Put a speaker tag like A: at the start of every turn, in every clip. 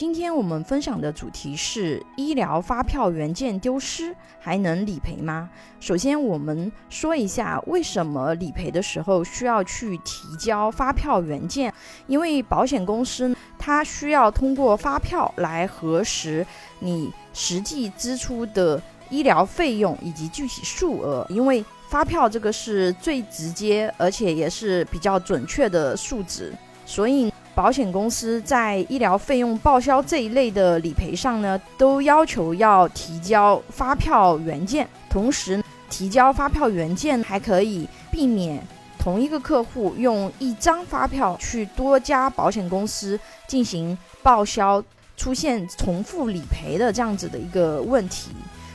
A: 今天我们分享的主题是医疗发票原件丢失还能理赔吗？首先，我们说一下为什么理赔的时候需要去提交发票原件，因为保险公司它需要通过发票来核实你实际支出的医疗费用以及具体数额，因为发票这个是最直接而且也是比较准确的数值，所以。保险公司在医疗费用报销这一类的理赔上呢，都要求要提交发票原件。同时，提交发票原件还可以避免同一个客户用一张发票去多家保险公司进行报销，出现重复理赔的这样子的一个问题。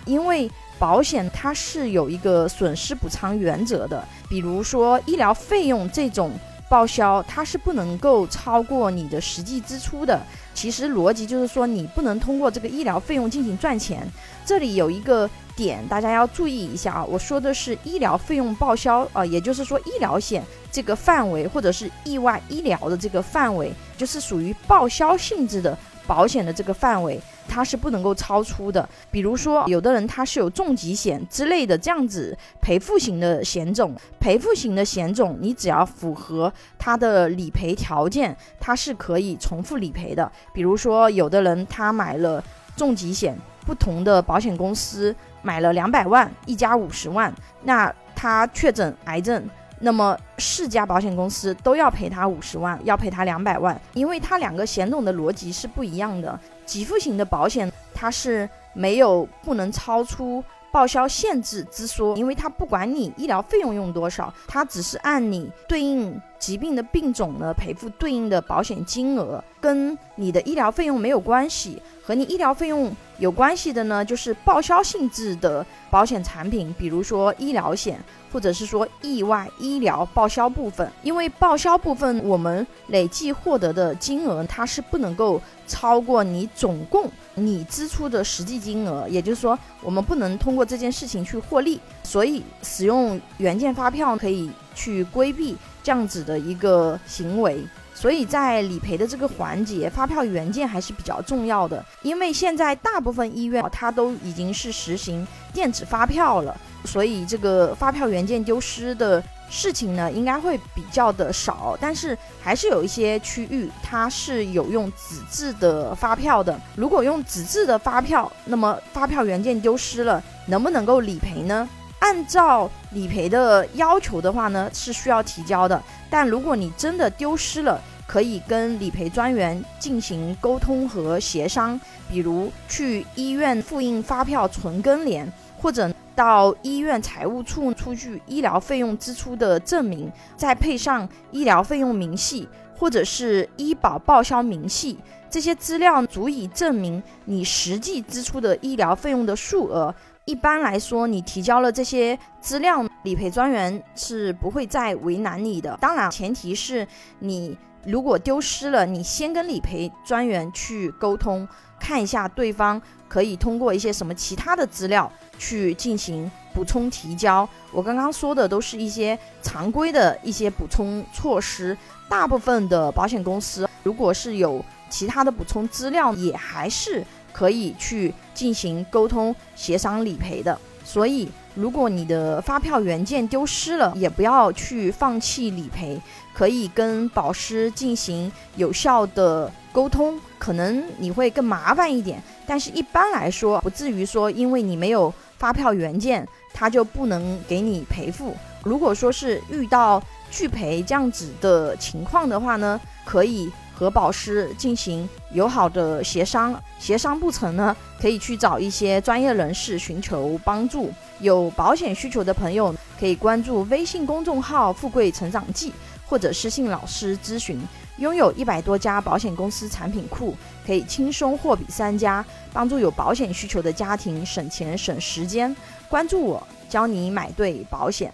A: 因为保险它是有一个损失补偿原则的，比如说医疗费用这种。报销它是不能够超过你的实际支出的。其实逻辑就是说，你不能通过这个医疗费用进行赚钱。这里有一个点，大家要注意一下啊。我说的是医疗费用报销啊，也就是说医疗险这个范围，或者是意外医疗的这个范围，就是属于报销性质的保险的这个范围。它是不能够超出的，比如说有的人他是有重疾险之类的这样子赔付型的险种，赔付型的险种你只要符合它的理赔条件，它是可以重复理赔的。比如说有的人他买了重疾险，不同的保险公司买了两百万，一家五十万，那他确诊癌症。那么四家保险公司都要赔他五十万，要赔他两百万，因为它两个险种的逻辑是不一样的。给付型的保险它是没有不能超出报销限制之说，因为它不管你医疗费用用多少，它只是按你对应疾病的病种呢赔付对应的保险金额，跟你的医疗费用没有关系。和你医疗费用有关系的呢，就是报销性质的保险产品，比如说医疗险，或者是说意外医疗报销部分。因为报销部分我们累计获得的金额，它是不能够超过你总共你支出的实际金额，也就是说，我们不能通过这件事情去获利。所以，使用原件发票可以去规避这样子的一个行为。所以在理赔的这个环节，发票原件还是比较重要的，因为现在大部分医院它都已经是实行电子发票了，所以这个发票原件丢失的事情呢，应该会比较的少。但是还是有一些区域它是有用纸质的发票的，如果用纸质的发票，那么发票原件丢失了，能不能够理赔呢？按照理赔的要求的话呢，是需要提交的。但如果你真的丢失了，可以跟理赔专员进行沟通和协商，比如去医院复印发票存根联，或者到医院财务处出具医疗费用支出的证明，再配上医疗费用明细或者是医保报销明细，这些资料足以证明你实际支出的医疗费用的数额。一般来说，你提交了这些资料，理赔专员是不会再为难你的。当然，前提是你如果丢失了，你先跟理赔专员去沟通，看一下对方可以通过一些什么其他的资料去进行补充提交。我刚刚说的都是一些常规的一些补充措施。大部分的保险公司，如果是有其他的补充资料，也还是。可以去进行沟通协商理赔的，所以如果你的发票原件丢失了，也不要去放弃理赔，可以跟保师进行有效的沟通，可能你会更麻烦一点，但是一般来说不至于说因为你没有发票原件，他就不能给你赔付。如果说是遇到拒赔这样子的情况的话呢，可以。和保师进行友好的协商，协商不成呢，可以去找一些专业人士寻求帮助。有保险需求的朋友可以关注微信公众号“富贵成长记”或者私信老师咨询。拥有一百多家保险公司产品库，可以轻松货比三家，帮助有保险需求的家庭省钱省时间。关注我，教你买对保险。